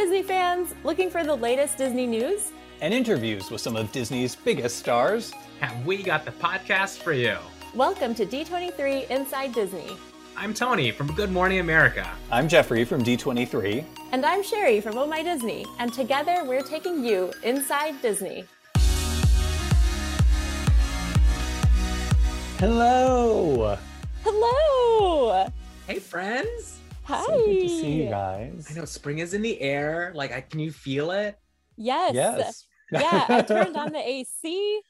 Disney fans! Looking for the latest Disney news? And interviews with some of Disney's biggest stars? Have we got the podcast for you? Welcome to D23 Inside Disney. I'm Tony from Good Morning America. I'm Jeffrey from D23. And I'm Sherry from Oh My Disney. And together we're taking you inside Disney. Hello! Hello! Hey, friends. Hi. So good to see you guys. I know spring is in the air. Like, I, can you feel it? Yes. Yes. yeah, I turned on the AC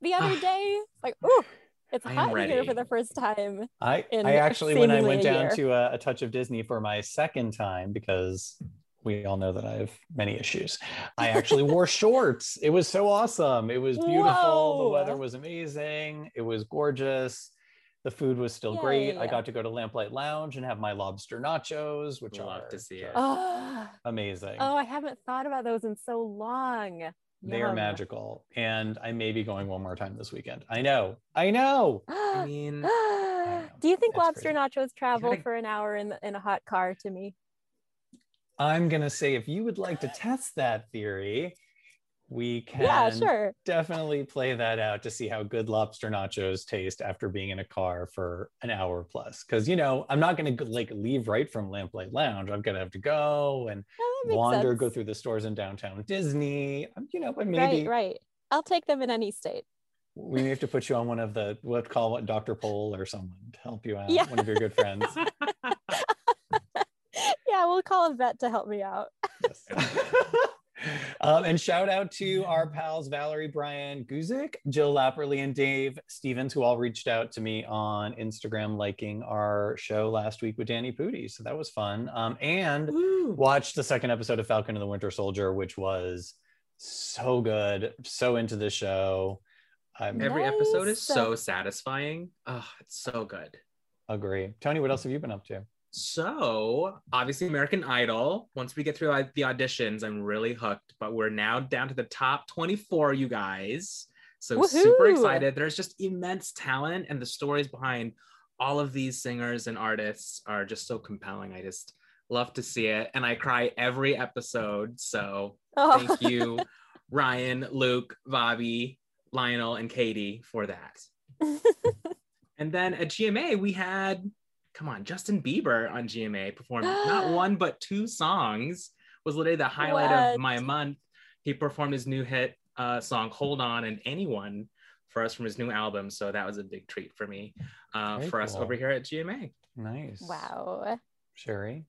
the other ah. day. Like, ooh, it's hot in here for the first time. I, I actually, when I went a down year. to a, a touch of Disney for my second time, because we all know that I have many issues, I actually wore shorts. It was so awesome. It was beautiful. Whoa. The weather was amazing. It was gorgeous. The food was still great. I got to go to Lamplight Lounge and have my lobster nachos, which Love are to see it. Oh, amazing. oh, I haven't thought about those in so long. They are magical. And I may be going one more time this weekend. I know. I know. I mean, know. Do you think That's lobster crazy. nachos travel gotta- for an hour in in a hot car to me? I'm going to say if you would like to test that theory, we can yeah, sure. definitely play that out to see how good lobster nachos taste after being in a car for an hour plus. Because, you know, I'm not going to like leave right from Lamplight Lounge. I'm going to have to go and Oh, wander, sense. go through the stores in downtown Disney. Um, You know, but maybe Right, right. I'll take them in any state. we may have to put you on one of the, what call it, Dr. Pol or someone to help you out, Yeah. one of your good friends. Yeah, we'll call a vet to help me out. Yes. um, and shout out to our pals Valerie, Brian Guzik, Jill Lapperly, and Dave Stevens, who all reached out to me on Instagram, liking our show last week with Danny Pudi. So that was fun. Um, and Woo. watched the second episode of Falcon and the Winter Soldier, which was so good. So into the show. I Every episode is so satisfying. Oh, it's so good. agree. Tony, what else have you been up to? So, obviously, American Idol. Once we get through the auditions, I'm really hooked. But we're now down to the top 24, you guys. So, super excited. There's just immense talent, and the stories behind all of these singers and artists are just so compelling. I just love to see it. And I cry every episode. So, Oh. thank you, Ryan, Luke, Bobby, Lionel, and Katie for that. And then at GMA, we had, come on, Justin Bieber on GMA performed not one, but two songs, was literally the highlight What? of my month. He performed his new hit uh, song, Hold On, and Anyone for us from his new album. So that was a big treat for me, uh, Very for us over here at GMA. Nice. wow. Sherry.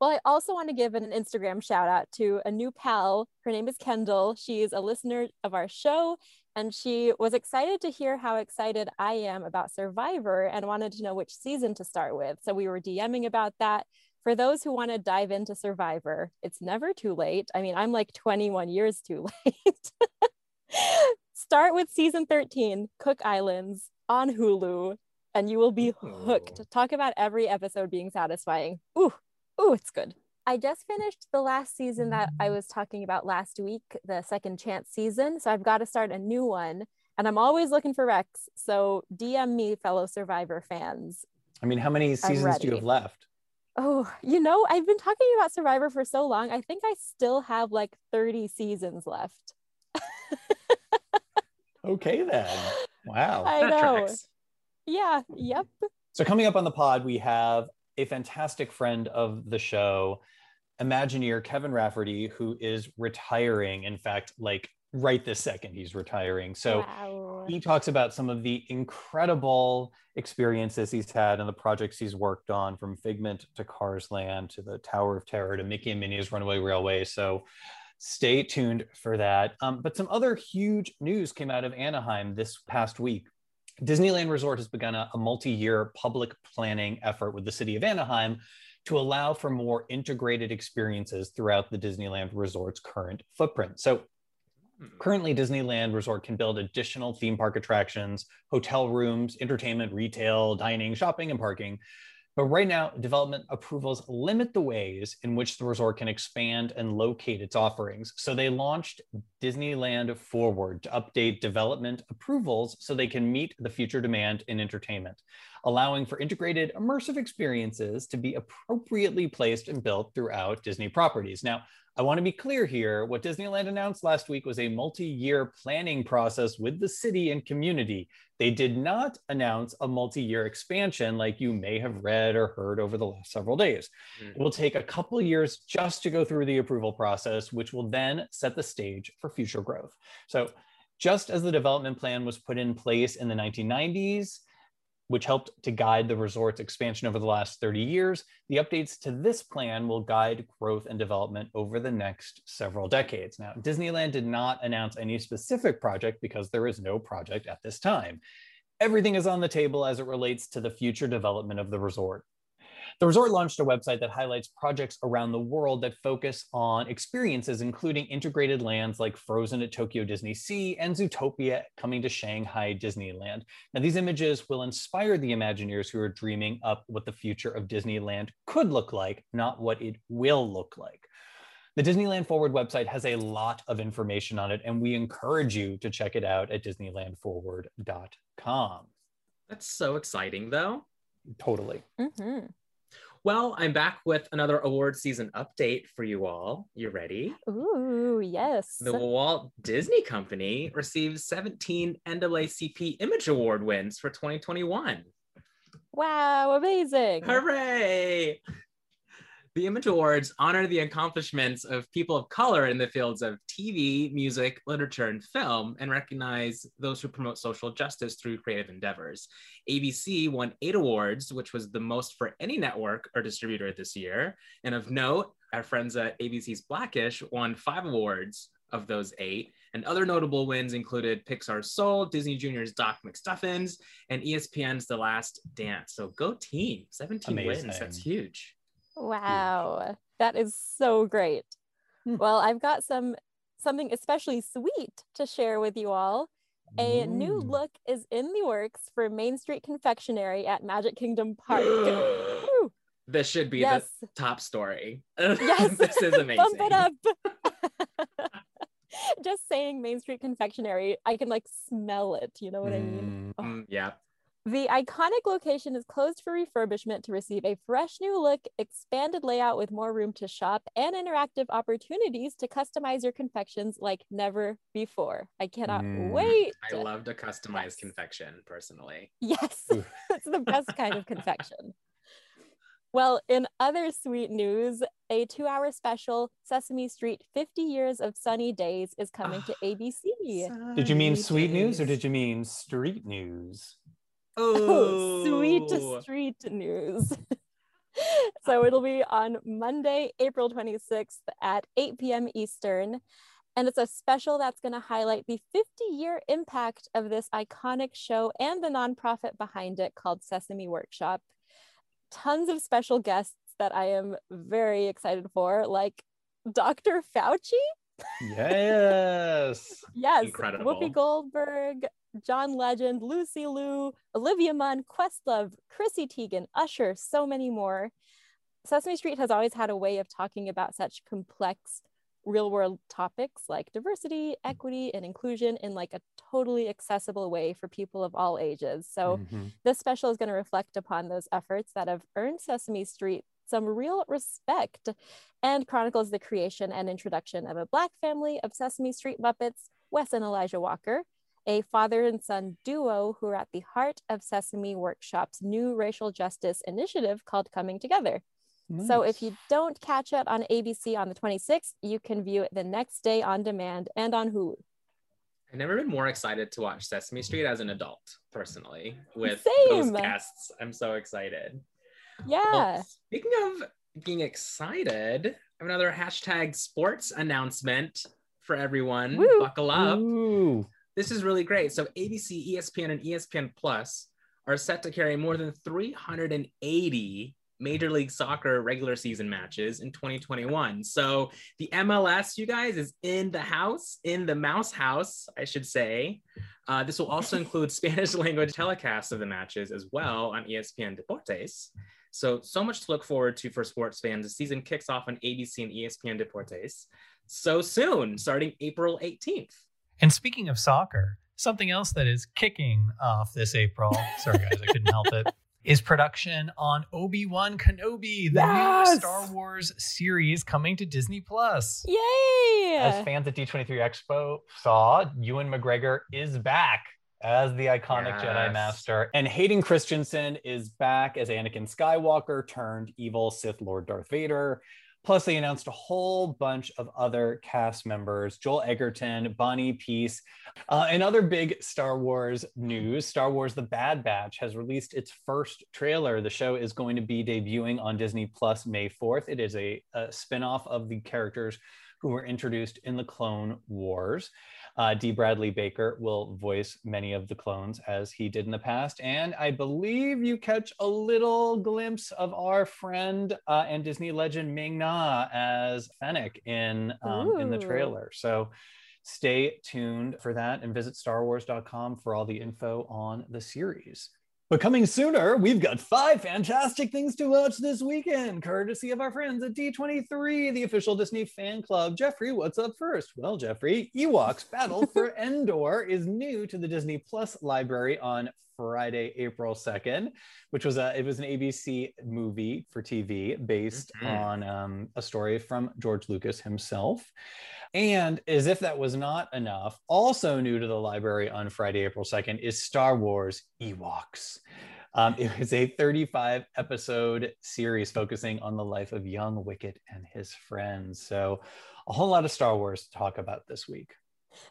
Well, I also want to give an Instagram shout out to a new pal. Her name is Kendall. She's a listener of our show, and she was excited to hear how excited I am about Survivor and wanted to know which season to start with. So we were DMing about that. For those who want to dive into Survivor, it's never too late. I mean, I'm like 21 years too late. Start with season 13, Cook Islands on Hulu, and you will be hooked. Talk about every episode being satisfying. Ooh, ooh, it's good. I just finished the last season that I was talking about last week, the second chance season. So I've got to start a new one. And I'm always looking for Rex. So DM me, fellow Survivor fans. I mean, how many seasons do you have left? Oh, you know, I've been talking about Survivor for so long. I think I still have like 30 seasons left. Okay, then. Wow. I That know. tracks. Yeah, yep. So, coming up on the pod, we have a fantastic friend of the show, Imagineer Kevin Rafferty, who is retiring. In fact, like right this second, he's retiring. So, wow. he talks about some of the incredible experiences he's had and the projects he's worked on from Figment to Cars Land to the Tower of Terror to Mickey and Minnie's Runaway Railway. So stay tuned for that. Um, but some other huge news came out of Anaheim this past week. Disneyland Resort has begun a, a multi year public planning effort with the city of Anaheim to allow for more integrated experiences throughout the Disneyland Resort's current footprint. So hmm. Currently, Disneyland Resort can build additional theme park attractions, hotel rooms, entertainment, retail, dining, shopping, and parking. But right now, development approvals limit the ways in which the resort can expand and locate its offerings. So they launched Disneyland Forward to update development approvals so they can meet the future demand in entertainment, allowing for integrated immersive experiences to be appropriately placed and built throughout Disney properties. Now, I want to be clear here. What Disneyland announced last week was a multi year planning process with the city and community. They did not announce a multi year expansion like you may have read or heard over the last several days. Mm-hmm. It will take a couple years just to go through the approval process, which will then set the stage for future growth. So, just as the development plan was put in place in the 1990s, which helped to guide the resort's expansion over the last 30 years, the updates to this plan will guide growth and development over the next several decades. Now, Disneyland did not announce any specific project because there is no project at this time. Everything is on the table as it relates to the future development of the resort. The resort launched a website that highlights projects around the world that focus on experiences, including integrated lands like Frozen at Tokyo Disney Sea and Zootopia coming to Shanghai Disneyland. Now, these images will inspire the Imagineers who are dreaming up what the future of Disneyland could look like, not what it will look like. The Disneyland Forward website has a lot of information on it, and we encourage you to check it out at disneylandforward.com. That's so exciting, though. Totally. Mm-hmm. Well, I'm back with another award season update for you all. You ready? Ooh, yes. The Walt Disney Company received 17 NAACP Image Award wins for 2021. Wow, amazing. Hooray! The Image Awards honor the accomplishments of people of color in the fields of TV, music, literature, and film, and recognize those who promote social justice through creative endeavors. ABC won eight awards, which was the most for any network or distributor this year. And of note, our friends at ABC's Blackish won five awards of those eight. And other notable wins included Pixar's Soul, Disney Junior's Doc McStuffins, and ESPN's The Last Dance. So go team, 17 Amazing. wins. That's huge. Wow, that is so great. Hmm. Well, I've got some something especially sweet to share with you all. A mm. new look is in the works for Main Street Confectionery at Magic Kingdom Park. this should be yes. the top story. Yes, this is amazing. Bump it up. Just saying Main Street Confectionery, I can like smell it. You know what mm. I mean? Oh. Yeah. The iconic location is closed for refurbishment to receive a fresh new look, expanded layout with more room to shop, and interactive opportunities to customize your confections like never before. I cannot mm. wait. I love to customize yes. confection personally. Yes, it's the best kind of confection. Well, in other sweet news, a two hour special, Sesame Street 50 Years of Sunny Days, is coming to ABC. Did you mean sweet news or did you mean street news? Oh, sweet street news. so it'll be on Monday, April 26th at 8 p.m. Eastern. And it's a special that's going to highlight the 50 year impact of this iconic show and the nonprofit behind it called Sesame Workshop. Tons of special guests that I am very excited for, like Dr. Fauci. Yes. yes. Incredible. Whoopi Goldberg, John Legend, Lucy Liu, Olivia Munn, Questlove, Chrissy Teigen, Usher, so many more. Sesame Street has always had a way of talking about such complex real world topics like diversity, equity, and inclusion in like a totally accessible way for people of all ages. So mm-hmm. this special is going to reflect upon those efforts that have earned Sesame Street some real respect and chronicles the creation and introduction of a Black family of Sesame Street Muppets, Wes and Elijah Walker, a father and son duo who are at the heart of Sesame Workshop's new racial justice initiative called Coming Together. Nice. So if you don't catch it on ABC on the 26th, you can view it the next day on demand and on Hulu. I've never been more excited to watch Sesame Street as an adult, personally, with Same. those guests. I'm so excited. Yeah. Well, speaking of being excited, I have another hashtag sports announcement for everyone. Woo. Buckle up. Ooh. This is really great. So ABC, ESPN, and ESPN Plus are set to carry more than 380 Major League Soccer regular season matches in 2021. So the MLS, you guys, is in the house, in the mouse house, I should say. Uh, this will also include Spanish language telecasts of the matches as well on ESPN Deportes. So, so much to look forward to for sports fans. The season kicks off on ABC and ESPN Deportes so soon, starting April 18th. And speaking of soccer, something else that is kicking off this April. Sorry, guys, I couldn't help it. is production on Obi-Wan Kenobi, the Yes! new Star Wars series coming to Disney Plus. Yay! As fans at D23 Expo saw, Ewan McGregor is back as the iconic Jedi Master, and Hayden Christensen is back as Anakin Skywalker turned evil Sith Lord Darth Vader. Plus, they announced a whole bunch of other cast members Joel Edgerton, Bonnie Piesse, uh, and other big Star Wars news. Star Wars The Bad Batch has released its first trailer. The show is going to be debuting on Disney Plus May 4th. It is a, a spin off of the characters who were introduced in the Clone Wars. Uh, D. Bradley Baker will voice many of the clones as he did in the past. And I believe you catch a little glimpse of our friend uh, and Disney legend Ming Na as Fennec in, um, in the trailer. So stay tuned for that and visit starwars.com for all the info on the series. But coming sooner, we've got five fantastic things to watch this weekend, courtesy of our friends at D23, the official Disney fan club. Jeffrey, what's up first? Well, Jeffrey, Ewoks Battle for Endor is new to the Disney Plus library on Friday, April 2nd, which was a it was an ABC movie for TV based Mhm. on um, a story from George Lucas himself. And as if that was not enough, also new to the library on Friday, April 2nd is Star Wars Ewoks. Um, it was a 35 episode series focusing on the life of young Wicket and his friends. So, a whole lot of Star Wars to talk about this week.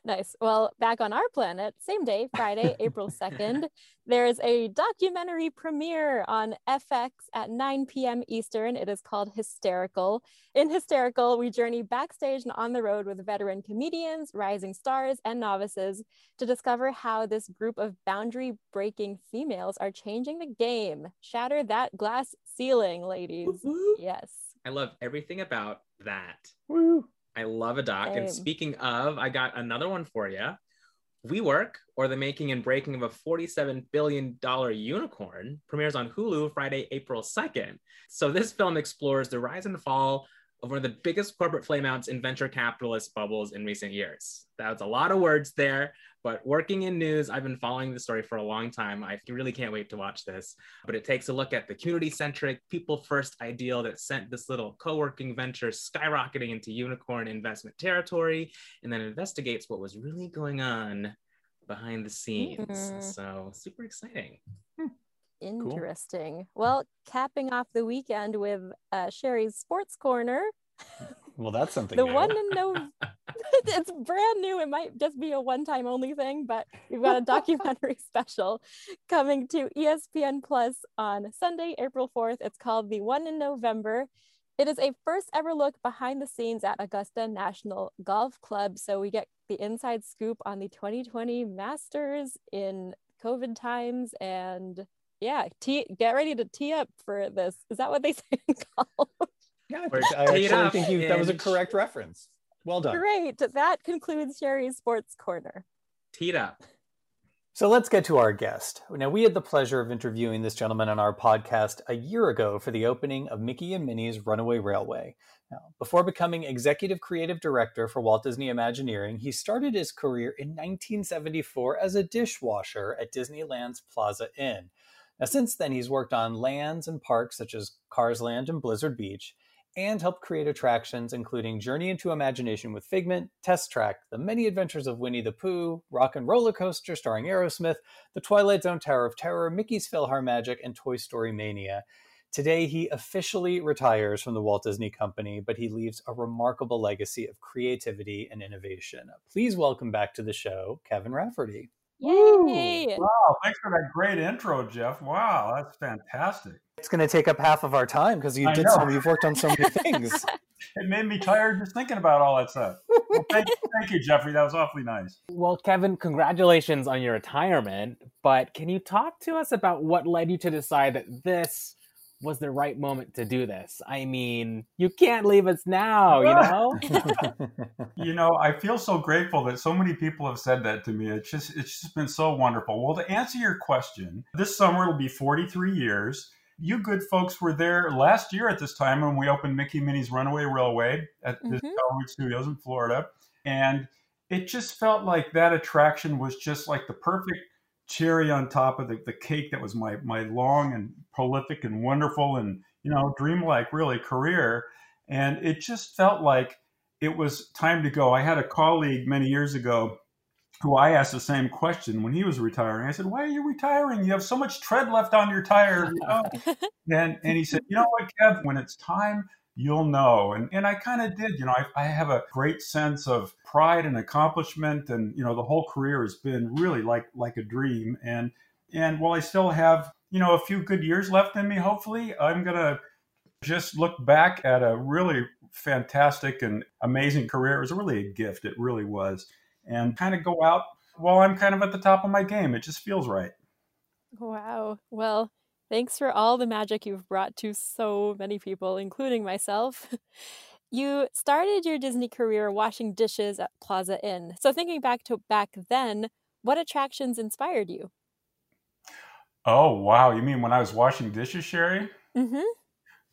Nice. Well, back on our planet, same day, Friday, April 2nd, there's a documentary premiere on FX at 9 p.m. Eastern. It is called Hysterical. In Hysterical, we journey backstage and on the road with veteran comedians, rising stars, and novices to discover how this group of boundary breaking females are changing the game. Shatter that glass ceiling, ladies. Whoop, whoop. Yes. I love everything about that. Woo! I love a doc. And speaking of, I got another one for you. WeWork, or the making and breaking of a $47 billion unicorn, premieres on Hulu Friday, April 2nd. So this film explores the rise and fall of one of the biggest corporate flameouts in venture capitalist bubbles in recent years. That's a lot of words there, but working in news, I've been following the story for a long time. I really can't wait to watch this. But it takes a look at the community centric, people first ideal that sent this little co working venture skyrocketing into unicorn investment territory and then investigates what was really going on behind the scenes. Mhm. So super exciting. Interesting. Well, capping off the weekend with uh, Sherry's Sports Corner. Well, that's something. the new. one in no it's brand new. It might just be a one-time only thing but we've got a documentary special coming to espn plus on sunday april 4th it's called the one in november. It is a first ever look behind the scenes at augusta national golf club. So we get the inside scoop on the 2020 masters in covid times and yeah tee, get ready to tee up for this. Is that what they say in golf? Yeah, I, Or think- I actually think you, that was a correct reference. Well done. Great. That concludes Sherry's Sports Corner. Teed up. So let's get to our guest. Now, we had the pleasure of interviewing this gentleman on our podcast a year ago for the opening of Mickey and Minnie's Runaway Railway. Now, before becoming executive creative director for Walt Disney Imagineering, he started his career in 1974 as a dishwasher at Disneyland's Plaza Inn. Now, since then, he's worked on lands and parks such as Cars Land and Blizzard Beach, and helped create attractions including Journey into Imagination with Figment, Test Track, The Many Adventures of Winnie the Pooh, Rock and Roller Coaster starring Aerosmith, The Twilight Zone Tower of Terror, Mickey's PhilharMagic, and Toy Story Mania. Today, he officially retires from the Walt Disney Company, but he leaves a remarkable legacy of creativity and innovation. Please welcome back to the show, Kevin Rafferty. Yay! Wow, thanks for that great intro, Jeff. Wow, that's fantastic. It's going to take up half of our time because you I did know. so. You've worked on so many things. It made me tired just thinking about all that stuff. Well, thank, thank you, Jeffrey. That was awfully nice. Well, Kevin, congratulations on your retirement. But can you talk to us about what led you to decide that this was the right moment to do this? I mean, you can't leave us now, you know? You know, I feel so grateful that so many people have said that to me. It's just it's just been so wonderful. Well, to answer your question, this summer it'll be 43 years. You good folks were there last year at this time when we opened Mickey Minnie's Runaway Railway at the Mhm. Hollywood Studios in Florida. And it just felt like that attraction was just like the perfect cherry on top of the, the cake that was my my long and prolific and wonderful and you know dreamlike really career. And it just felt like it was time to go. I had a colleague many years ago who i asked the same question when he was retiring. I said why are you retiring? You have so much tread left on your tire. You know? and and he said you know what kev? When it's time you'll know. And, and I kind of did, you know, I, I have a great sense of pride and accomplishment. And, you know, the whole career has been really like, like a dream. And, and while I still have, you know, a few good years left in me, hopefully I'm going to just look back at a really fantastic and amazing career. It was really a gift. It really was. And kind of go out while I'm kind of at the top of my game. It just feels right. Wow. Well, Thanks for all the magic you've brought to so many people, including myself. You started your Disney career washing dishes at Plaza Inn. So thinking back to back then, what attractions inspired you? Oh, wow. You mean when I was washing dishes, Sherry? Mhm.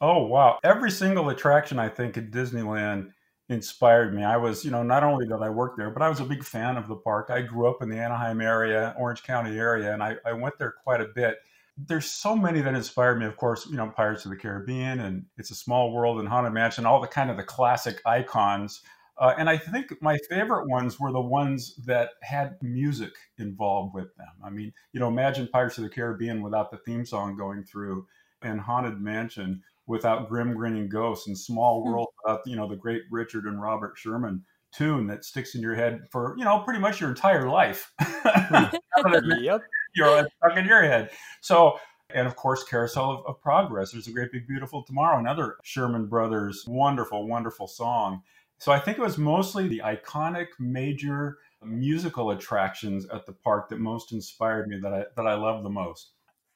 Oh, wow. Every single attraction I think at Disneyland inspired me. I was, you know, not only did I work there, but I was a big fan of the park. I grew up in the Anaheim area, Orange County area, and I, I went there quite a bit there's so many that inspired me. Of course, you know, Pirates of the Caribbean and It's a Small World and Haunted Mansion, all the kind of the classic icons. Uh, and I think my favorite ones were the ones that had music involved with them. I mean, you know, imagine Pirates of the Caribbean without the theme song going through, and Haunted Mansion without Grim Grinning Ghosts, and Small hmm. World without, you know, the great Richard and Robert Sherman tune that sticks in your head for, you know, pretty much your entire life. yep you know, stuck in your head. So, and of course, Carousel of, of, Progress. There's a great big beautiful tomorrow, another Sherman Brothers wonderful, wonderful song. So I think it was mostly the iconic major musical attractions at the park that most inspired me that I that I love the most.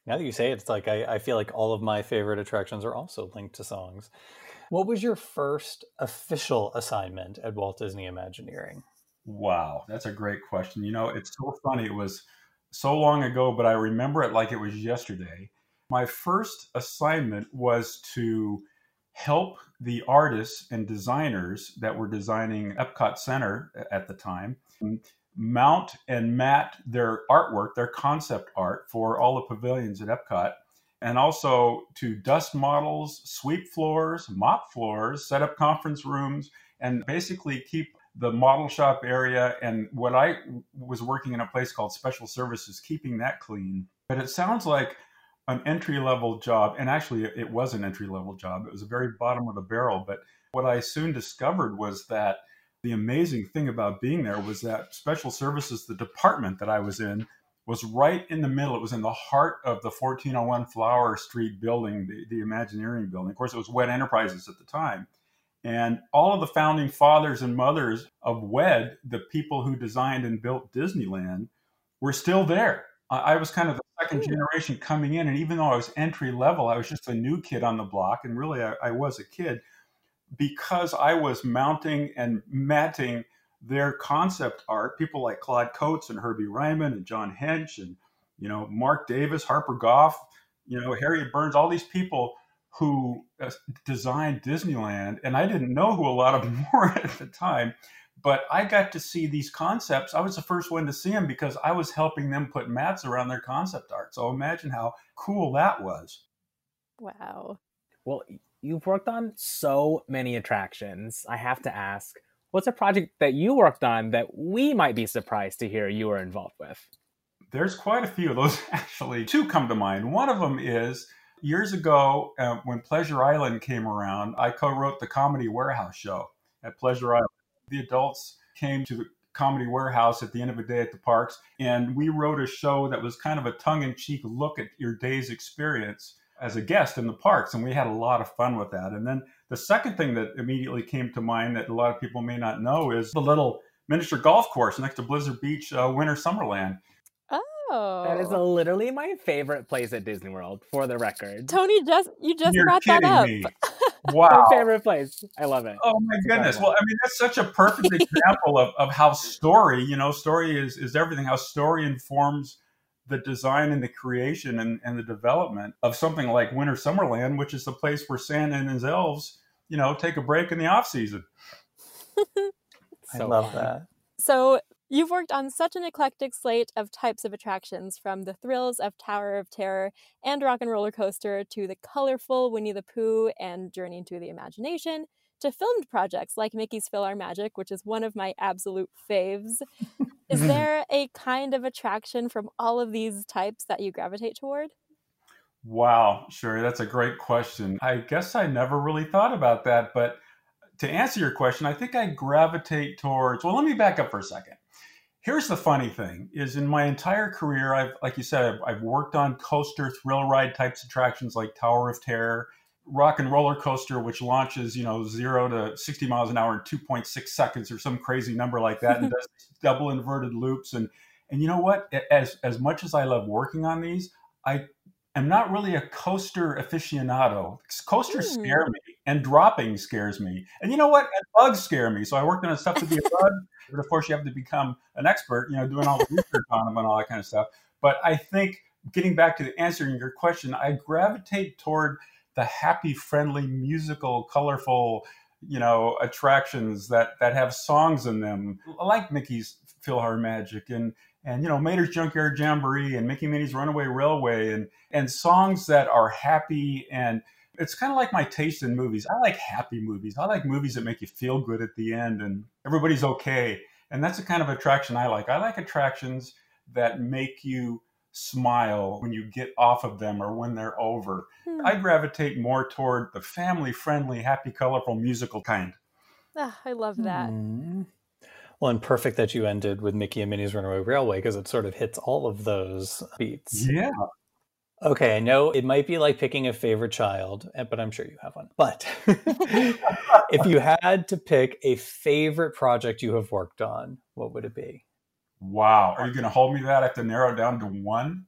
Now that you say it, it's like I, I feel like all of my favorite attractions are also linked to songs. What was your first official assignment at Walt Disney Imagineering? Wow, that's a great question. You know, it's so funny. It was so long ago, but I remember it like it was yesterday. My first assignment was to help the artists and designers that were designing Epcot Center at the time mount and mat their artwork, their concept art for all the pavilions at Epcot, and also to dust models, sweep floors, mop floors, set up conference rooms, and basically keep the model shop area and what I was working in a place called special services, keeping that clean. But it sounds like an entry level job. And actually, it was an entry level job. It was a very bottom of the barrel. But what I soon discovered was that the amazing thing about being there was that special services, the department that I was in, was right in the middle. It was in the heart of the 1401 Flower Street building, the, the Imagineering building. Of course, it was WED Enterprises at the time. And all of the founding fathers and mothers of WED, the people who designed and built Disneyland, were still there. I was kind of the second hmm. generation coming in. And even though I was entry level, I was just a new kid on the block. And really, I, I was a kid because I was mounting and matting their concept art. People like Claude Coats and Herbie Ryman and John Hench and, you know, Marc Davis, Harper Goff, you know, Harriet Burns, all these people who uh, designed Disneyland, and I didn't know who a lot of them were at the time, but I got to see these concepts. I was the first one to see them because I was helping them put mats around their concept art. So imagine how cool that was. Wow. Well, you've worked on so many attractions. I have to ask, what's a project that you worked on that we might be surprised to hear you were involved with? There's quite a few of those actually. Two come to mind. One of them is Years ago, uh, when Pleasure Island came around, I co wrote the Comedy Warehouse show at Pleasure Island. The adults came to the Comedy Warehouse at the end of a day at the parks, and we wrote a show that was kind of a tongue in cheek look at your day's experience as a guest in the parks, and we had a lot of fun with that. And then the second thing that immediately came to mind that a lot of people may not know is the little miniature golf course next to Blizzard Beach uh, Winter Summerland. That is Oh. literally my favorite place at Disney World, for the record. Tony just you just You're brought that up. me. My Wow. favorite place. I love it. Oh my goodness. incredible. Well, I mean, that's such a perfect example of, of how story, you know, story is, is everything, how story informs the design and the creation and, and the development of something like Winter Summerland, which is the place where Santa and his elves, you know, take a break in the off season. I love fun. that. So You've worked on such an eclectic slate of types of attractions, from the thrills of Tower of Terror and Rock and Roller Coaster to the colorful Winnie the Pooh and Journey into the Imagination to filmed projects like Mickey's PhilharMagic, which is one of my absolute faves. is there a kind of attraction from all of these types that you gravitate toward? Wow, Sherry, that's a great question. I guess I never really thought about that, but to answer your question, I think I gravitate towards. Well, let me back up for a second. Here's the funny thing: is in my entire career, I've, like you said, I've, I've worked on coaster thrill ride types attractions like Tower of Terror, Rock and Roller Coaster, which launches, you know, zero to 60 miles an hour in 2.6 seconds or some crazy number like that, and does double inverted loops. And and you know what? As as much as I love working on these, I am not really a coaster aficionado. Coasters mm. scare me, and dropping scares me. And you know what? And bugs scare me. So I worked on stuff to be a bug, but of course you have to become an expert, you know, doing all the research on them and all that kind of stuff. But I think getting back to answering your question, I gravitate toward the happy, friendly, musical, colorful, you know, attractions that that have songs in them, like Mickey's PhilharMagic and and you know Mater's Junkyard Jamboree and Mickey Minnie's Runaway Railway and and songs that are happy and it's kind of like my taste in movies. I like happy movies. I like movies that make you feel good at the end and everybody's okay. And that's the kind of attraction I like. I like attractions that make you smile when you get off of them or when they're over. Hmm. I gravitate more toward the family friendly, happy, colorful, musical kind. Oh, I love that. Mm. Well, and perfect that you ended with Mickey and Minnie's Runaway Railway because it sort of hits all of those beats. Yeah. Okay, I know it might be like picking a favorite child, eh, but I'm sure you have one. But if you had to pick a favorite project you have worked on, what would it be? Wow. Are you going to hold me that? I have to narrow it down to one?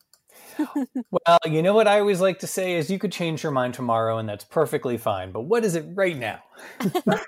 well, you know what I always like to say is you could change your mind tomorrow and that's perfectly fine. But what is it right now?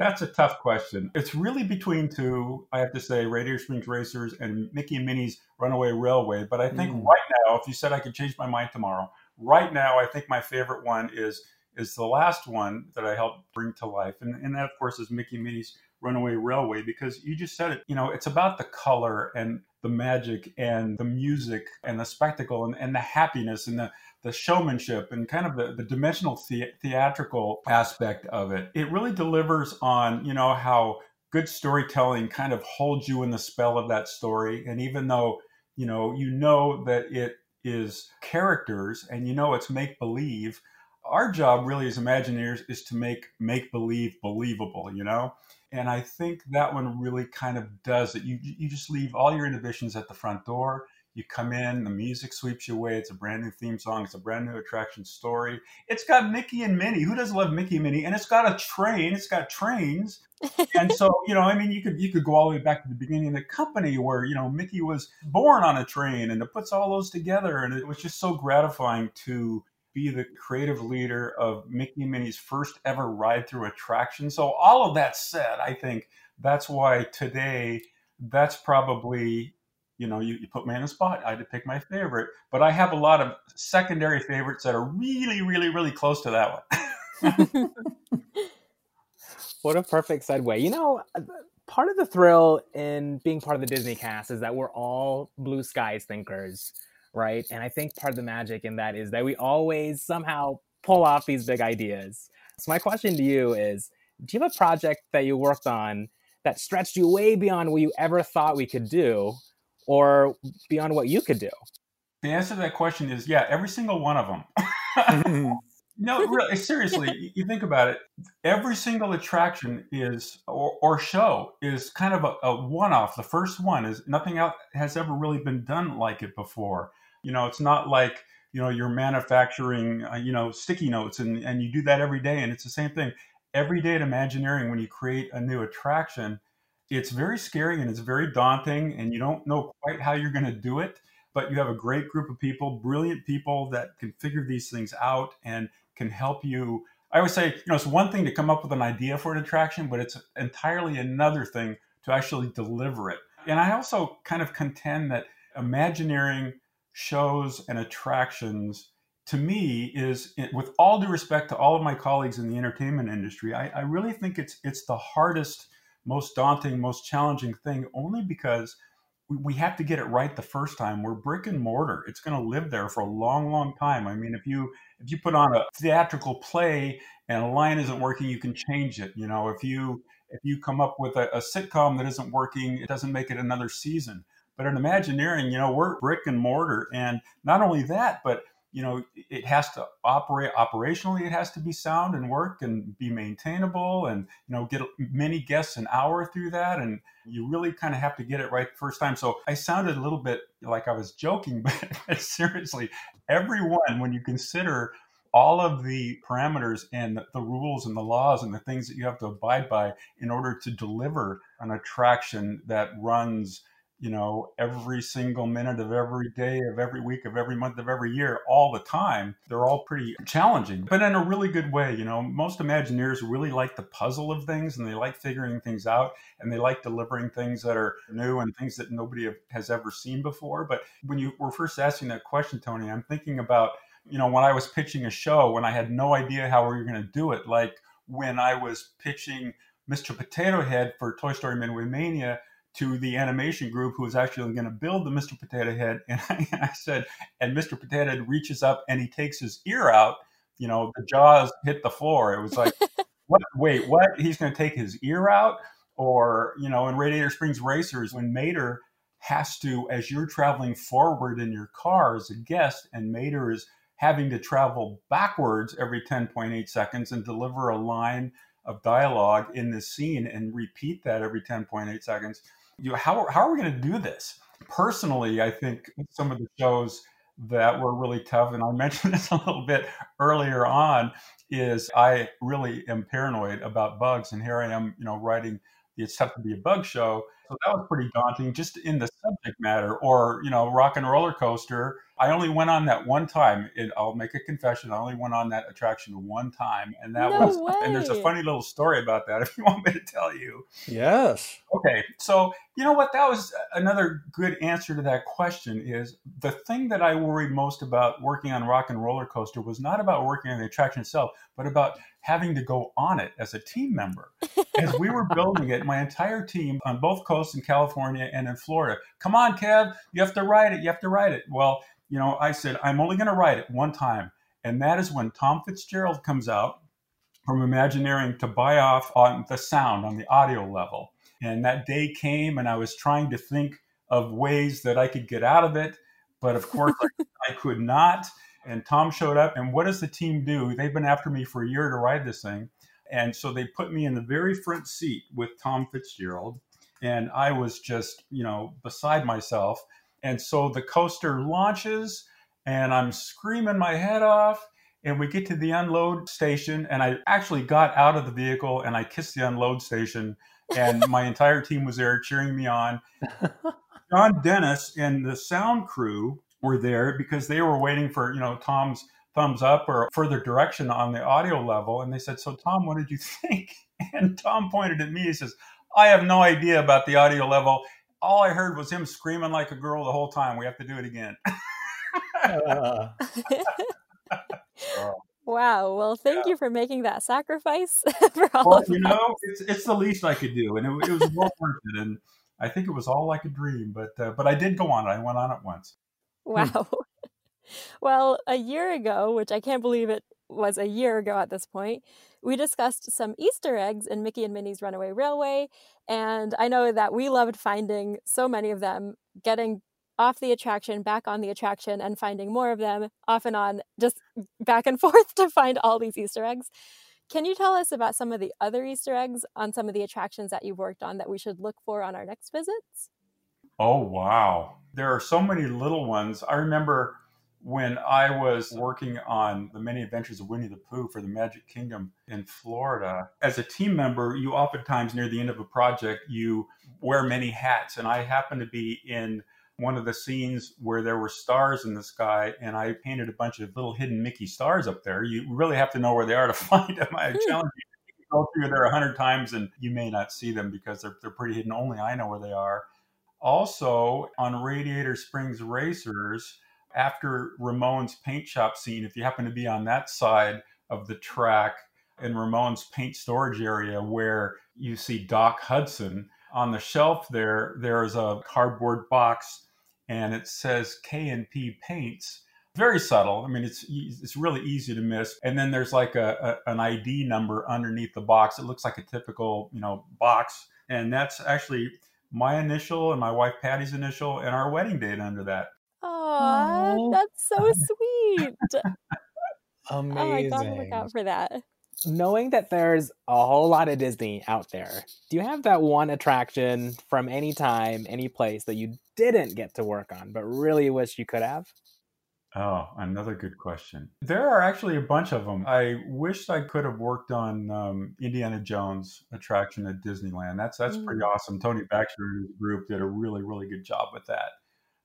That's a tough question. It's really between two, I have to say, Radiator Springs Racers and Mickey and Minnie's Runaway Railway. But I think mm. right now, if you said I could change my mind tomorrow, right now, I think my favorite one is is the last one that I helped bring to life. And, and that, of course, is Mickey and Minnie's Runaway Railway, because you just said it, you know, it's about the color and the magic and the music and the spectacle and, and the happiness and the the showmanship and kind of the, the dimensional the- theatrical aspect of it. It really delivers on, you know, how good storytelling kind of holds you in the spell of that story. And even though, you know, you know that it is characters and you know it's make believe, our job really as Imagineers is to make make believe believable, you know? And I think that one really kind of does it. You you just leave all your inhibitions at the front door you come in, the music sweeps you away. It's a brand new theme song. It's a brand new attraction story. It's got Mickey and Minnie. Who doesn't love Mickey and Minnie? And it's got a train. It's got trains. and so, you know, I mean, you could you could go all the way back to the beginning of the company where you know Mickey was born on a train, and it puts all those together, and it was just so gratifying to be the creative leader of Mickey and Minnie's first ever ride through attraction. So, all of that said, I think that's why today that's probably you know, you, you put me in a spot. I had to pick my favorite, but I have a lot of secondary favorites that are really, really, really close to that one. what a perfect segue. You know, part of the thrill in being part of the Disney cast is that we're all blue skies thinkers, right? And I think part of the magic in that is that we always somehow pull off these big ideas. So my question to you is, do you have a project that you worked on that stretched you way beyond what you ever thought we could do? or beyond what you could do? The answer to that question is yeah, every single one of them. no, really, eh, seriously, you think about it. Every single attraction is or, or show is kind of a, a one-off. The first one is nothing else has ever really been done like it before. You know, it's not like you know you're manufacturing uh, you know sticky notes and and you do that every day, and it's the same thing. Every day at Imagineering when you create a new attraction it's very scary and it's very daunting and you don't know quite how you're going to do it but you have a great group of people brilliant people that can figure these things out and can help you. I always say you know it's one thing to come up with an idea for an attraction but it's entirely another thing to actually deliver it. And i also kind of contend that imagineering shows and attractions to me is eh, with all due respect to all of my colleagues in the entertainment industry I, I really think it's it's the hardest most daunting, most challenging thing only because we, we have to get it right the first time. We're brick and mortar. It's going to live there for a long, long time. I mean, if you if you put on a theatrical play and a line isn't working, you can change it. You know, if you if you come up with a, a sitcom that isn't working, it doesn't make it another season. But in Imagineering, you know, we're brick and mortar, and not only that, but you know it has to operate operationally it has to be sound and work and be maintainable and you know get many guests an hour through that and you really kind of have to get it right the first time. So i sounded a little bit like i was joking but seriously everyone when you consider all of the parameters and the rules and the laws and the things that you have to abide by in order to deliver an attraction that runs you know, every single minute of every day of every week of every month of every year, all the time, they're all pretty challenging, but in a really good way. You know, most Imagineers really like the puzzle of things and they like figuring things out and they like delivering things that are new and things that nobody has ever seen before. But when you were first asking that question, Tony, I'm thinking about, you know, when I was pitching a show, when I had no idea how we were going to do it, like when I was pitching Mr. Potato Head for Toy Story Midway Mania to the animation group who was actually going to build the Mr. Potato Head. And I, I, said, and Mr. Potato Head reaches up and he takes his ear out. You know, the jaws hit the floor. It was like, what? Wait, what? He's going to take his ear out? Or, you know, in Radiator Springs Racers, when Mater has to, as you're traveling forward in your car as a guest, and Mater is having to travel backwards every 10.8 seconds and deliver a line of dialogue in this scene and repeat that every 10.8 seconds you know, how, how are we going to do this? Personally, I think some of the shows that were really tough, and I mentioned this a little bit earlier on, is I really am paranoid about bugs. And here I am, you know, writing the It's Tough to Be a Bug show. So that was pretty daunting just in the subject matter. Or, you know, Rock and Roller Coaster I only went on that one time. It, I'll make a confession. I only went on that attraction one time, and that no was. Way. And there's a funny little story about that. If you want me to tell you. Yes. Okay, so you know what? That was another good answer to that question. Is the thing that I worried most about working on Rock and Roller Coaster was not about working on the attraction itself, but about having to go on it as a team member. As we were building it, my entire team on both coasts in California and in Florida. Come on, Kev, you have to ride it. You have to ride it. Well you know, I said, I'm only going to write it one time. And that is when Tom Fitzgerald comes out from Imagineering to buy off on the sound, on the audio level. And that day came, and I was trying to think of ways that I could get out of it. But of course, I could not. And Tom showed up. And what does the team do? They've been after me for a year to ride this thing. And so they put me in the very front seat with Tom Fitzgerald. And I was just, you know, beside myself. And so the coaster launches, and I'm screaming my head off. And we get to the unload station, and I actually got out of the vehicle and I kissed the unload station, and my entire team was there cheering me on. John Dennis and the sound crew were there because they were waiting for you know Tom's thumbs up or further direction on the audio level, and they said, "So Tom, what did you think?" And Tom pointed at me. He says, "I have no idea about the audio level all I heard was him screaming like a girl the whole time. We have to do it again. uh. wow. Well, thank yeah. you for making that sacrifice for all well, of you know, it's, it's the least I could do, and it, it was well worth it. And I think it was all like a dream. But uh, but I did go on. I went on it once. Wow. well, a year ago, which I can't believe it was a year ago at this point, we discussed some Easter eggs in Mickey and Minnie's Runaway Railway. And I know that we loved finding so many of them, getting off the attraction, back on the attraction, and finding more of them off and on, just back and forth to find all these Easter eggs. Can you tell us about some of the other Easter eggs on some of the attractions that you've worked on that we should look for on our next visits? Oh, wow. There are so many little ones. I remember when I was working on the many adventures of Winnie the Pooh for the Magic Kingdom in Florida, as a team member, you oftentimes near the end of a project, you wear many hats. And I happened to be in one of the scenes where there were stars in the sky, and I painted a bunch of little hidden Mickey stars up there. You really have to know where they are to find them. I hmm. challenge you. You go through there a hundred times, and you may not see them because they're, they're pretty hidden. Only I know where they are. Also, on Radiator Springs Racers, after Ramon's paint shop scene, if you happen to be on that side of the track, in Ramon's paint storage area where you see Doc Hudson. On the shelf there, there's a cardboard box and it says K&P Paints. Very subtle. I mean, it's it's really easy to miss. And then there's like a, a, an ID number underneath the box. It looks like a typical, you know, box. And that's actually my initial and my wife Patty's initial and our wedding date under that. Oh, that's so sweet. Amazing. Oh, I gotta look out for that. Knowing that there's a whole lot of Disney out there, do you have that one attraction from any time, any place that you didn't get to work on, but really wish you could have? Oh, another good question. There are actually a bunch of them. I wished I could have worked on um, Indiana Jones attraction at Disneyland. That's that's Mm. pretty awesome. Tony Baxter and his group did a really really good job with that.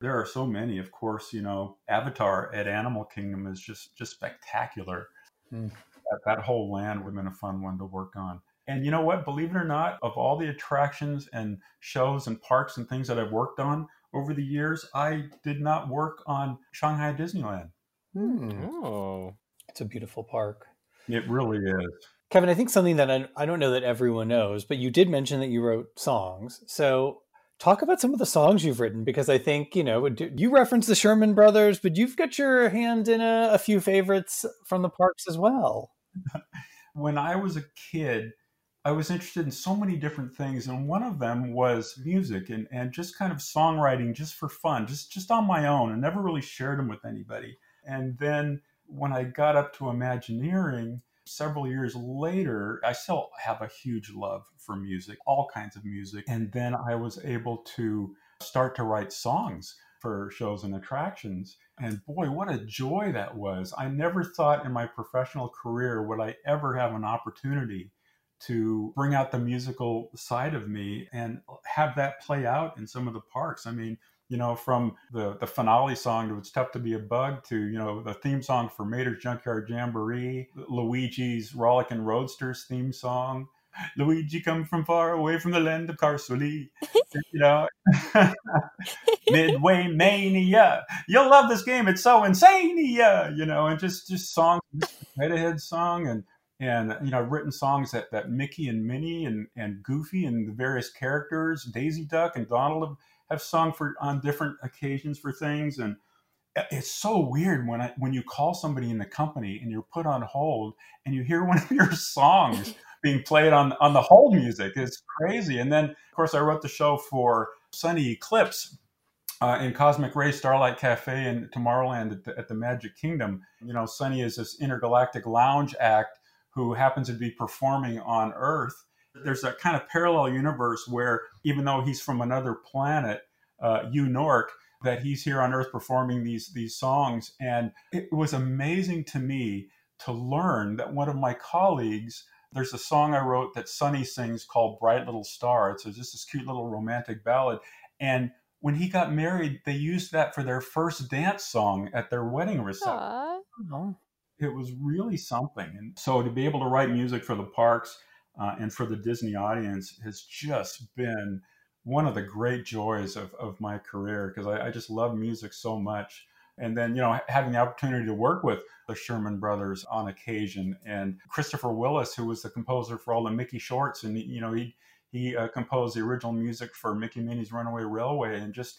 There are so many. Of course, you know, Avatar at Animal Kingdom is just just spectacular. Mm. That, that whole land would have been a fun one to work on. And you know what? Believe it or not, of all the attractions and shows and parks and things that I've worked on over the years, I did not work on Shanghai Disneyland. Hmm. Oh. It's a beautiful park. It really is. Kevin, I think something that I, I don't know that everyone knows, but you did mention that you wrote songs. So talk about some of the songs you've written because I think, you know, you reference the Sherman Brothers, but you've got your hand in a, a few favorites from the parks as well. When I was a kid, I was interested in so many different things, and one of them was music and, and just kind of songwriting just for fun, just just on my own, and never really shared them with anybody. And then when I got up to Imagineering, several years later, I still have a huge love for music, all kinds of music. And then I was able to start to write songs for shows and attractions. And boy, what a joy that was. I never thought in my professional career would I ever have an opportunity to bring out the musical side of me and have that play out in some of the parks. I mean, you know, from the, the finale song to It's Tough to Be a Bug to, you know, the theme song for Mater's Junkyard Jamboree, Luigi's Rollickin' Roadsters theme song. Luigi come from far away from the land of Carsoli. you know, Midway Mania. You'll love this game. It's so insane. You know, and just just songs, head ahead song, and and you know, I've written songs that that Mickey and Minnie and and Goofy and the various characters, Daisy Duck and Donald have, sung for on different occasions for things, and it's so weird when I when you call somebody in the company and you're put on hold and you hear one of your songs being played on on the hold music. It's crazy. And then of course I wrote the show for Sonny Eclipse uh, in Cosmic Ray Starlight Cafe in Tomorrowland at the, at the Magic Kingdom. You know, Sonny is this intergalactic lounge act who happens to be performing on Earth. There's a kind of parallel universe where even though he's from another planet, uh, Yu Nork, that he's here on Earth performing these these songs, and it was amazing to me to learn that one of my colleagues. There's a song I wrote that Sonny sings called "Bright Little Star." It's just this cute little romantic ballad, and when he got married, they used that for their first dance song at their wedding reception. Aw. It was really something, and so to be able to write music for the parks uh, and for the Disney audience has just been one of the great joys of, of my career because I, I just love music so much. And then, you know, having the opportunity to work with the Sherman Brothers on occasion and Christopher Willis, who was the composer for all the Mickey shorts. And, you know, he, he uh, composed the original music for Mickey Minnie's Runaway Railway. And just,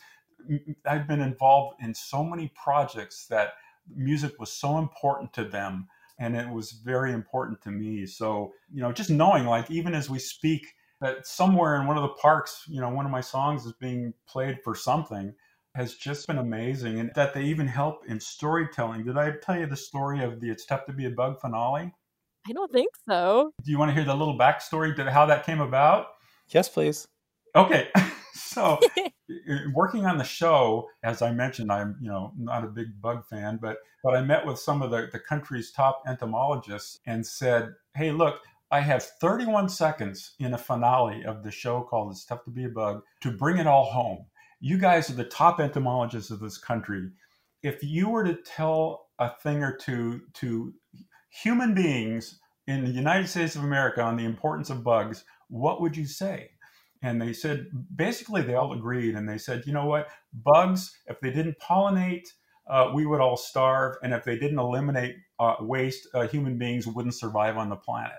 I've been involved in so many projects that music was so important to them. And it was very important to me. So, you know, just knowing, like, even as we speak, that somewhere in one of the parks, you know, one of my songs is being played for something has just been amazing. And that they even help in storytelling. Did I tell you the story of the It's Tough to Be a Bug finale? I don't think so. Do you want to hear the little backstory to how that came about? Yes, please. Okay. so working on the show, as I mentioned, I'm, you know, not a big bug fan, but but I met with some of the, the country's top entomologists and said, Hey, look, I have 31 seconds in a finale of the show called It's Tough to Be a Bug to bring it all home. You guys are the top entomologists of this country. If you were to tell a thing or two to human beings in the United States of America on the importance of bugs, what would you say? And they said, basically, they all agreed. And they said, you know what? Bugs, if they didn't pollinate, uh, we would all starve. And if they didn't eliminate uh, waste, uh, human beings wouldn't survive on the planet.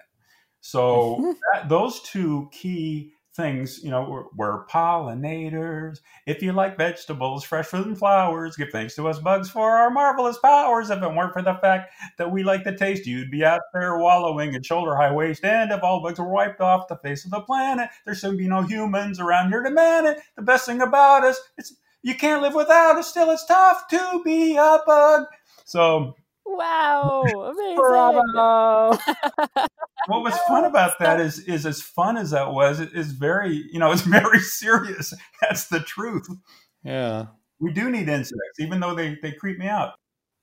So that, those two key things, you know, we're, we're, pollinators. If you like vegetables, fresh fruit and flowers, give thanks to us bugs for our marvelous powers. If it weren't for the fact that we like the taste, you'd be out there wallowing in shoulder high waist. And if all bugs were wiped off the face of the planet, there'd soon be no humans around here to man it. The best thing about us, it's you can't live without us. Still, it's tough to be a bug. So Wow, amazing. Bravo. what was fun about that is is as fun as that was, it is very, you know, it's very serious. That's the truth. Yeah. We do need insects, even though they, they creep me out.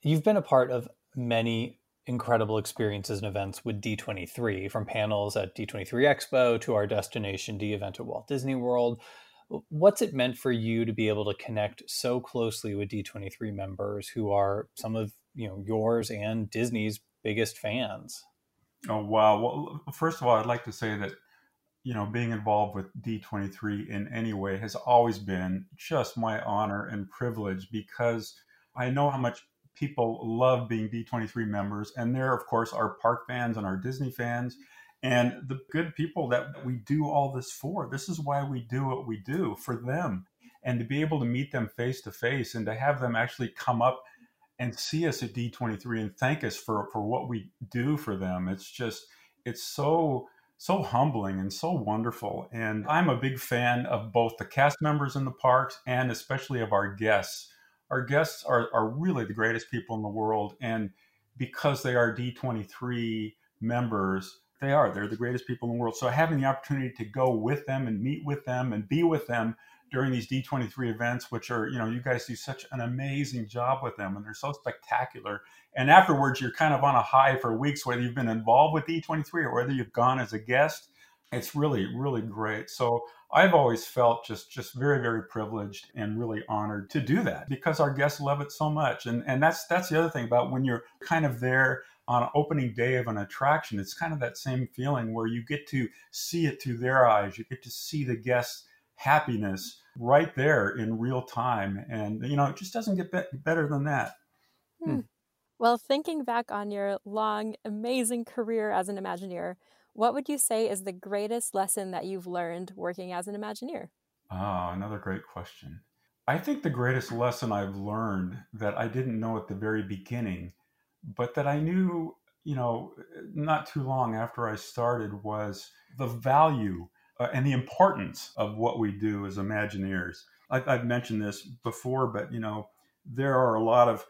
You've been a part of many incredible experiences and events with D23, from panels at D23 Expo to our Destination D event at Walt Disney World. What's it meant for you to be able to connect so closely with D23 members who are some of you know yours and Disney's biggest fans? Oh wow! Well, first of all, I'd like to say that you know being involved with D23 in any way has always been just my honor and privilege because I know how much people love being D23 members, and there, of course, are park fans and our Disney fans. And the good people that we do all this for. This is why we do what we do for them. And to be able to meet them face to face and to have them actually come up and see us at D23 and thank us for for what we do for them. It's just it's so so humbling and so wonderful. And I'm a big fan of both the cast members in the parks and especially of our guests. Our guests are, are really the greatest people in the world. And because they are D23 members, they are. They're the greatest people in the world. So having the opportunity to go with them and meet with them and be with them during these D23 events, which are, you know, you guys do such an amazing job with them and they're so spectacular. And afterwards, you're kind of on a high for weeks, whether you've been involved with D23 or whether you've gone as a guest. It's really, really great. So I've always felt just, just very, very privileged and really honored to do that because our guests love it so much. And, and that's, that's the other thing about when you're kind of there on opening day of an attraction, it's kind of that same feeling where you get to see it through their eyes. You get to see the guests' happiness right there in real time. And, you know, it just doesn't get be- better than that. Hmm. Well, thinking back on your long, amazing career as an Imagineer, what would you say is the greatest lesson that you've learned working as an Imagineer? Ah, another great question. I think the greatest lesson I've learned that I didn't know at the very beginning, but that I knew, you know, not too long after I started was the value uh, and the importance of what we do as Imagineers. I've, I've mentioned this before, but you know, there are a lot of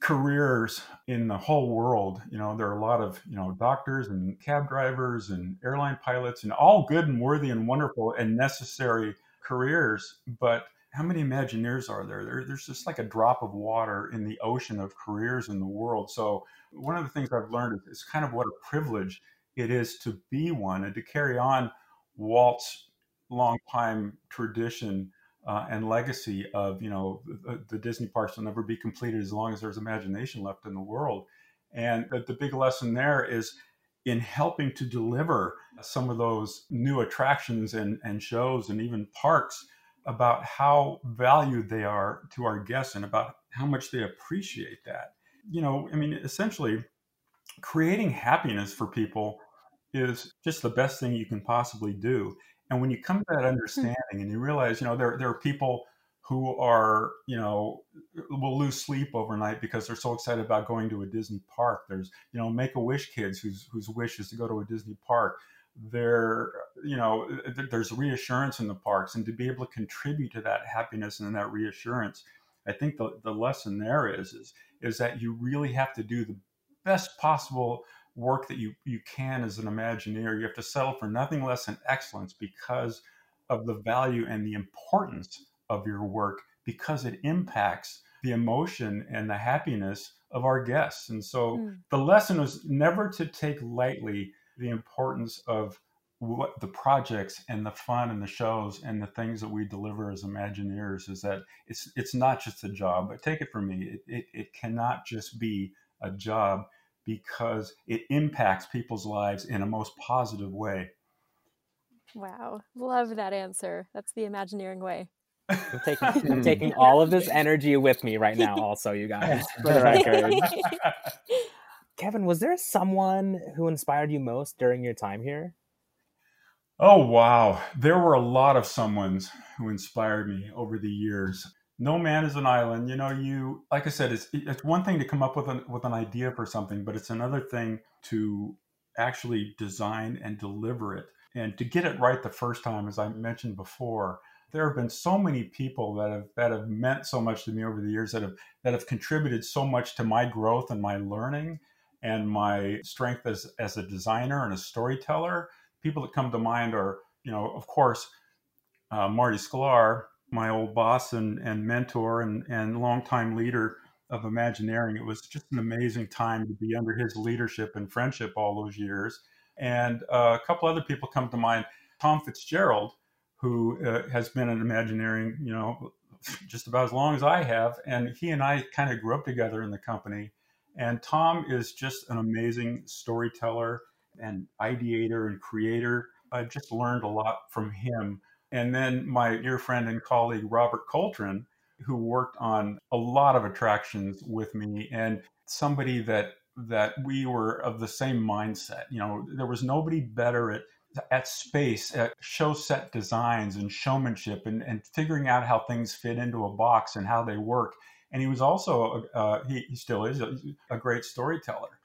careers in the whole world. You know, there are a lot of, you know, doctors and cab drivers and airline pilots and all good and worthy and wonderful and necessary careers. But how many Imagineers are there? there? There's just like a drop of water in the ocean of careers in the world. So, one of the things I've learned is kind of what a privilege it is to be one and to carry on Walt's long time tradition uh, and legacy of you know the, the, Disney parks will never be completed as long as there's imagination left in the world. And the, the big lesson there is in helping to deliver some of those new attractions and, and shows and even parks about how valued they are to our guests and about how much they appreciate that. You know, I mean, essentially creating happiness for people is just the best thing you can possibly do. And when you come to that hmm. understanding and you realize, you know, there, there are people who are, you know, will lose sleep overnight because they're so excited about going to a Disney park. There's, you know, Make a Wish kids whose whose wish is to go to a Disney park. There, you know, there's reassurance in the parks, and to be able to contribute to that happiness and that reassurance, I think the, the lesson there is is is that you really have to do the best possible work that you you can as an Imagineer. You have to settle for nothing less than excellence because of the value and the importance of your work because it impacts the emotion and the happiness of our guests. And so mm. the lesson was never to take lightly the importance of what the projects and the fun and the shows and the things that we deliver as Imagineers is that it's it's not just a job. But take it from me, it, it, it cannot just be a job because it impacts people's lives in a most positive way. Wow, love that answer. That's the Imagineering way. I'm taking, I'm taking all of this energy with me right now, also, you guys, for the record. Kevin, was there someone who inspired you most during your time here? Oh, wow. There were a lot of someones who inspired me over the years. No man is an island. You know, you, like I said, it's, it's one thing to come up with an, with an idea for something, but it's another thing to actually design and deliver it and to get it right the first time, as I mentioned before. There have been so many people that have that have meant so much to me over the years that have that have contributed so much to my growth and my learning and my strength as as a designer and a storyteller people that come to mind are, you know, of course, uh, Marty Sklar, my old boss and, and mentor and, and longtime leader of Imagineering. It was just an amazing time to be under his leadership and friendship all those years. And uh, a couple other people come to mind. Tom Fitzgerald, who uh, has been in Imagineering, you know, just about as long as I have. And he and I kind of grew up together in the company. And Tom is just an amazing storyteller and ideator and creator. I've just learned a lot from him. And then my dear friend and colleague, Robert Coltrin, who worked on a lot of attractions with me and somebody that that we were of the same mindset. You know, there was nobody better at at space, at show set designs and showmanship and, and figuring out how things fit into a box and how they work. And he was also, uh, he, he still is, a, a great storyteller.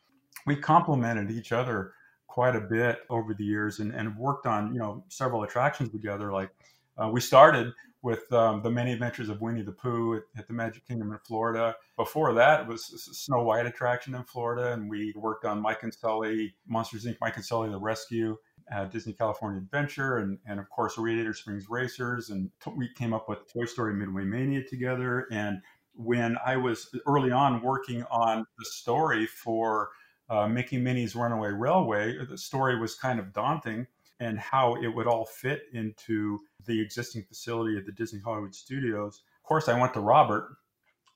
We complemented each other quite a bit over the years and, and worked on you know several attractions together. Like uh, we started with um, the many adventures of Winnie the Pooh at, at, the Magic Kingdom in Florida. Before that, it was Snow White attraction in Florida, and we worked on Mike and Sully, Monsters Inc. Mike and Sully the Rescue. Uh, Disney California Adventure, and, and of course Radiator Springs Racers, and t- we came up with Toy Story Midway Mania together. And when I was early on working on the story for uh, Mickey Minnie's Runaway Railway, the story was kind of daunting and how it would all fit into the existing facility at the Disney Hollywood Studios. Of course, I went to Robert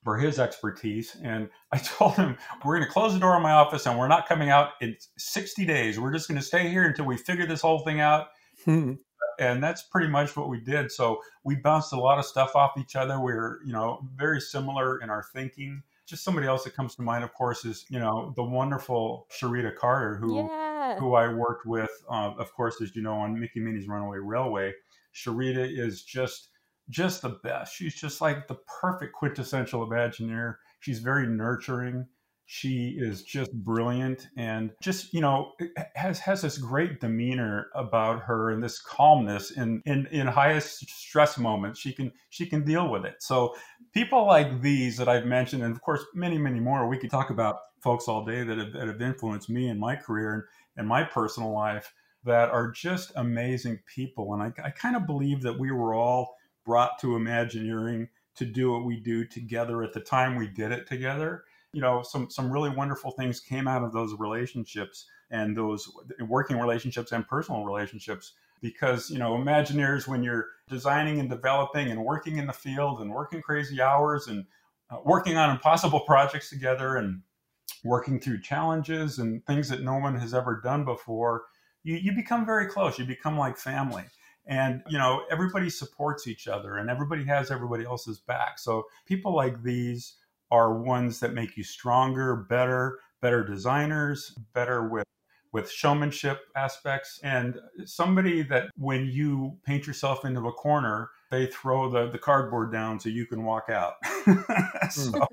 for his expertise and I told him, we're going to close the door on my office and we're not coming out in 60 days. We're just going to stay here until we figure this whole thing out. Hmm. And that's pretty much what we did. So we bounced a lot of stuff off each other. We are you know, very similar in our thinking just somebody else that comes to mind, of course, is you know the wonderful Charita Carter, who yeah. who I worked with, uh, of course, as you know, on Mickey Minnie's Runaway Railway. Charita is just just the best. She's just like the perfect quintessential Imagineer. She's very nurturing. She is just brilliant and just, you know, has has this great demeanor about her and this calmness in in in highest stress moments. She can she can deal with it. So people like these that I've mentioned, and of course many, many more, we could talk about folks all day that have, that have influenced me in my career and, and my personal life that are just amazing people. And I, I kind of believe that we were all brought to Imagineering to do what we do together at the time we did it together you know some some really wonderful things came out of those relationships and those working relationships and personal relationships because you know imagineers when you're designing and developing and working in the field and working crazy hours and uh, working on impossible projects together and working through challenges and things that no one has ever done before you, you become very close. You become like family. And you know everybody supports each other and everybody has everybody else's back. So people like these are ones that make you stronger, better, better designers, better with with showmanship aspects and somebody that when you paint yourself into a corner they throw the, the cardboard down so you can walk out so. Hmm.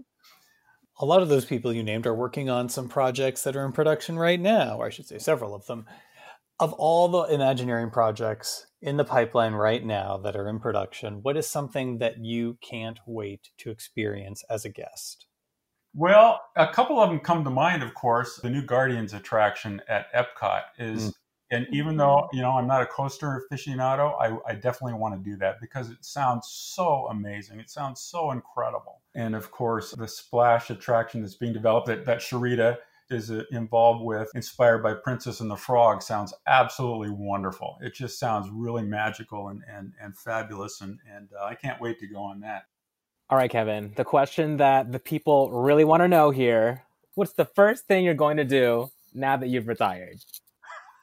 a lot of those people you named are working on some projects that are in production right now or i should say several of them of all the imagineering projects in the pipeline right now that are in production, what is something that you can't wait to experience as a guest? Well, a couple of them come to mind, of course. The new Guardians attraction at Epcot is, mm. and even though, you know, I'm not a coaster aficionado, I, I definitely want to do that because it sounds so amazing. It sounds so incredible. And of course, the Splash attraction that's being developed that, that Charita is involved with, inspired by Princess and the Frog, sounds absolutely wonderful. It just sounds really magical and, and, and fabulous. And, and uh, I can't wait to go on that. All right, Kevin, the question that the people really want to know here what's the first thing you're going to do now that you've retired?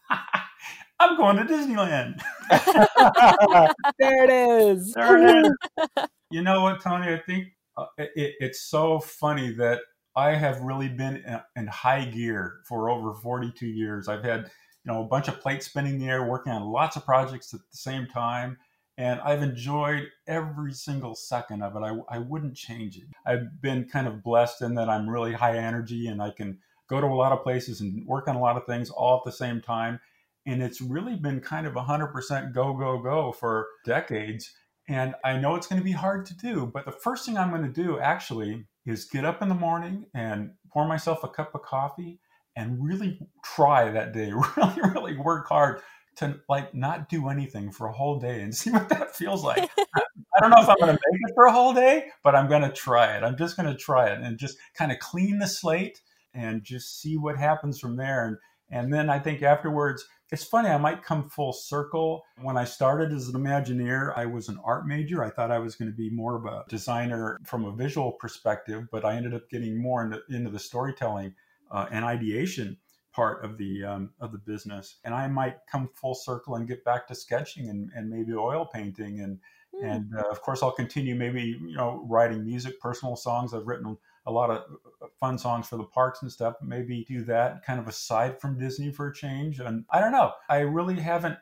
I'm going to Disneyland. there it is. There it is. You know what, Tony? I think uh, it, it's so funny that I have really been in, high gear for over 42 years. I've had, you know, a bunch of plates spinning in the air, working on lots of projects at the same time. And I've enjoyed every single second of it. I, I wouldn't change it. I've been kind of blessed in that I'm really high energy and I can go to a lot of places and work on a lot of things all at the same time. And it's really been kind of 100% go, go, go for decades. And I know it's going to be hard to do, but the first thing I'm going to do actually is get up in the morning and pour myself a cup of coffee and really try that day, really, really work hard to like not do anything for a whole day and see what that feels like. I don't know if I'm going to make it for a whole day, but I'm going to try it. I'm just going to try it and just kind of clean the slate and just see what happens from there. And and then I think afterwards, it's funny, I might come full circle. When I started as an Imagineer, I was an art major. I thought I was going to be more of a designer from a visual perspective, but I ended up getting more into, into the storytelling uh, and ideation part of the um, of the business. And I might come full circle and get back to sketching and, and maybe oil painting and mm. and uh, of course I'll continue maybe you know writing music, personal songs. I've written a lot of uh, fun songs for the parks and stuff. Maybe do that kind of aside from Disney for a change. And I don't know. I really haven't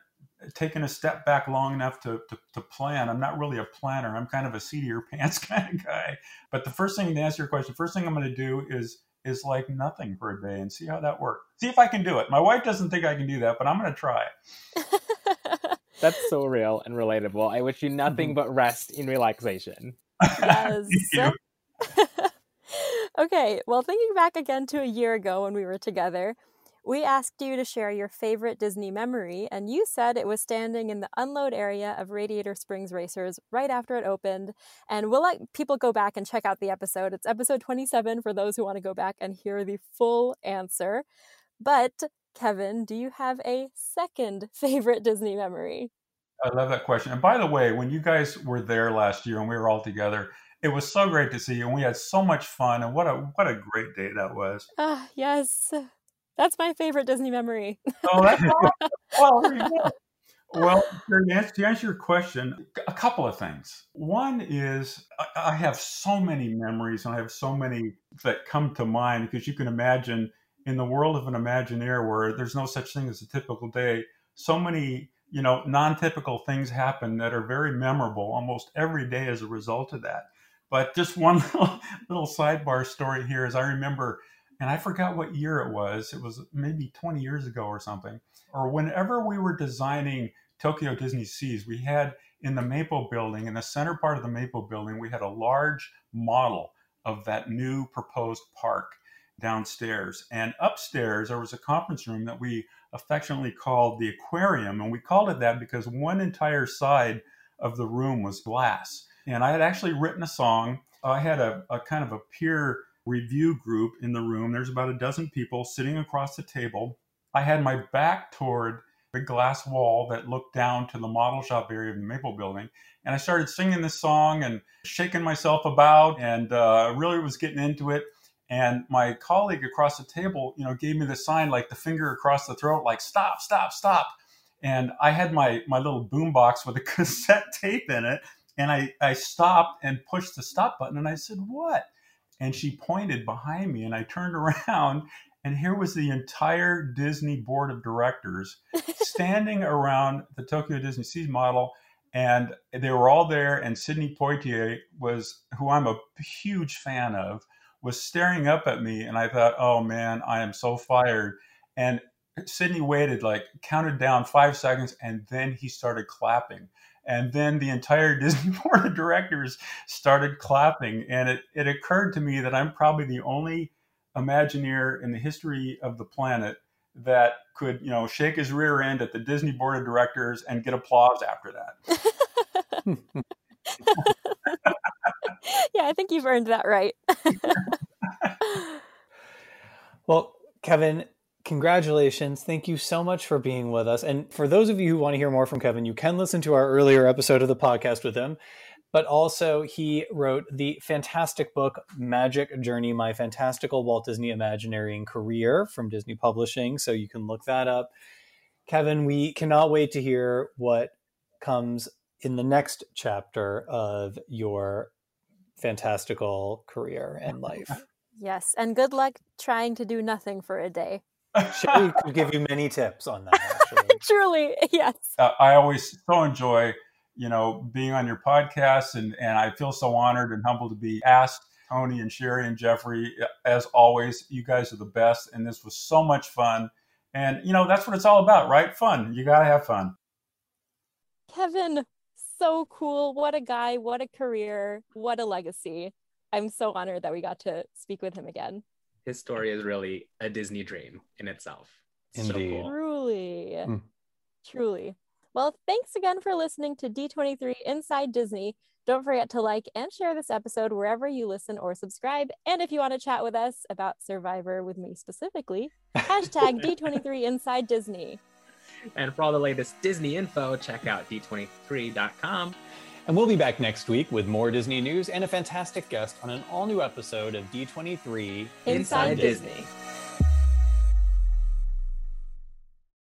taken a step back long enough to, to, to plan. I'm not really a planner. I'm kind of a seat of your pants kind of guy. But the first thing to answer your question, first thing I'm going to do is is like nothing for a day and see how that works. See if I can do it. My wife doesn't think I can do that, but I'm going to try. That's so real and relatable. I wish you nothing mm-hmm. but rest in relaxation. Yes. Okay, well, thinking back again to a year ago when we were together, we asked you to share your favorite Disney memory, and you said it was standing in the unload area of Radiator Springs Racers right after it opened. And we'll let people go back and check out the episode. It's episode 27 for those who want to go back and hear the full answer. But, Kevin, do you have a second favorite Disney memory? I love that question. And by the way, when you guys were there last year and we were all together, it was so great to see you, and we had so much fun. And what a what a great day that was. Ah, uh, yes, that's my favorite Disney memory. oh, that's well. You go. Well, to answer, to answer your question, a couple of things. One is I have so many memories, and I have so many that come to mind because you can imagine in the world of an Imagineer where there's no such thing as a typical day. So many you know non-typical things happen that are very memorable almost every day as a result of that but just one little, little sidebar story here is I remember, and I forgot what year it was. It was maybe 20 years ago or something. Or whenever we were designing Tokyo Disney Seas, we had in the Maple Building, in the center part of the Maple Building, we had a large model of that new proposed park downstairs. And upstairs, there was a conference room that we affectionately called the aquarium. And we called it that because one entire side of the room was glass. And I had actually written a song. I had a, a kind of a peer review group in the room. There's about a dozen people sitting across the table. I had my back toward the glass wall that looked down to the model shop area of the Maple Building. And I started singing this song and shaking myself about and uh, really was getting into it. And my colleague across the table, you know, gave me the sign like the finger across the throat, like stop, stop, stop. And I had my my little boom box with a cassette tape in it and I, I stopped and pushed the stop button and I said, What? And she pointed behind me and I turned around and here was the entire Disney board of directors standing around the Tokyo Disney Seas model. And they were all there. And Sidney Poitier was, who I'm a huge fan of, was staring up at me. And I thought, oh man, I am so fired. And Sidney waited, like counted down five seconds, and then he started clapping. And then the entire Disney board of directors started clapping. And it, it occurred to me that I'm probably the only Imagineer in the history of the planet that could, you know, shake his rear end at the Disney board of directors and get applause after that. yeah, I think you've earned that right. well, Kevin, congratulations. Thank you so much for being with us. And for those of you who want to hear more from Kevin, you can listen to our earlier episode of the podcast with him. But also, he wrote the fantastic book, Magic Journey My Fantastical Walt Disney Imagineering Career from Disney Publishing. So you can look that up. Kevin, we cannot wait to hear what comes in the next chapter of your fantastical career and life. Yes, and good luck trying to do nothing for a day. Sherry could give you many tips on that. Actually. Truly, yes. Uh, I always so enjoy, you know, being on your podcast, and and I feel so honored and humbled to be asked. Tony and Sherry and Jeffrey, as always, you guys are the best, and this was so much fun. And you know, that's what it's all about, right? Fun. You gotta have fun. Kevin, so cool. What a guy. What a career. What a legacy. I'm so honored that we got to speak with him again. His story is really a Disney dream in itself. So Indeed. cool. Truly. Mm. Truly. Well, thanks again for listening to D23 Inside Disney. Don't forget to like and share this episode wherever you listen or subscribe. And if you want to chat with us about Survivor with me specifically, hashtag D23 Inside Disney. And for all the latest Disney info, check out d23.com. And we'll be back next week with more Disney news and a fantastic guest on an all new episode of D23 Inside Disney. Disney.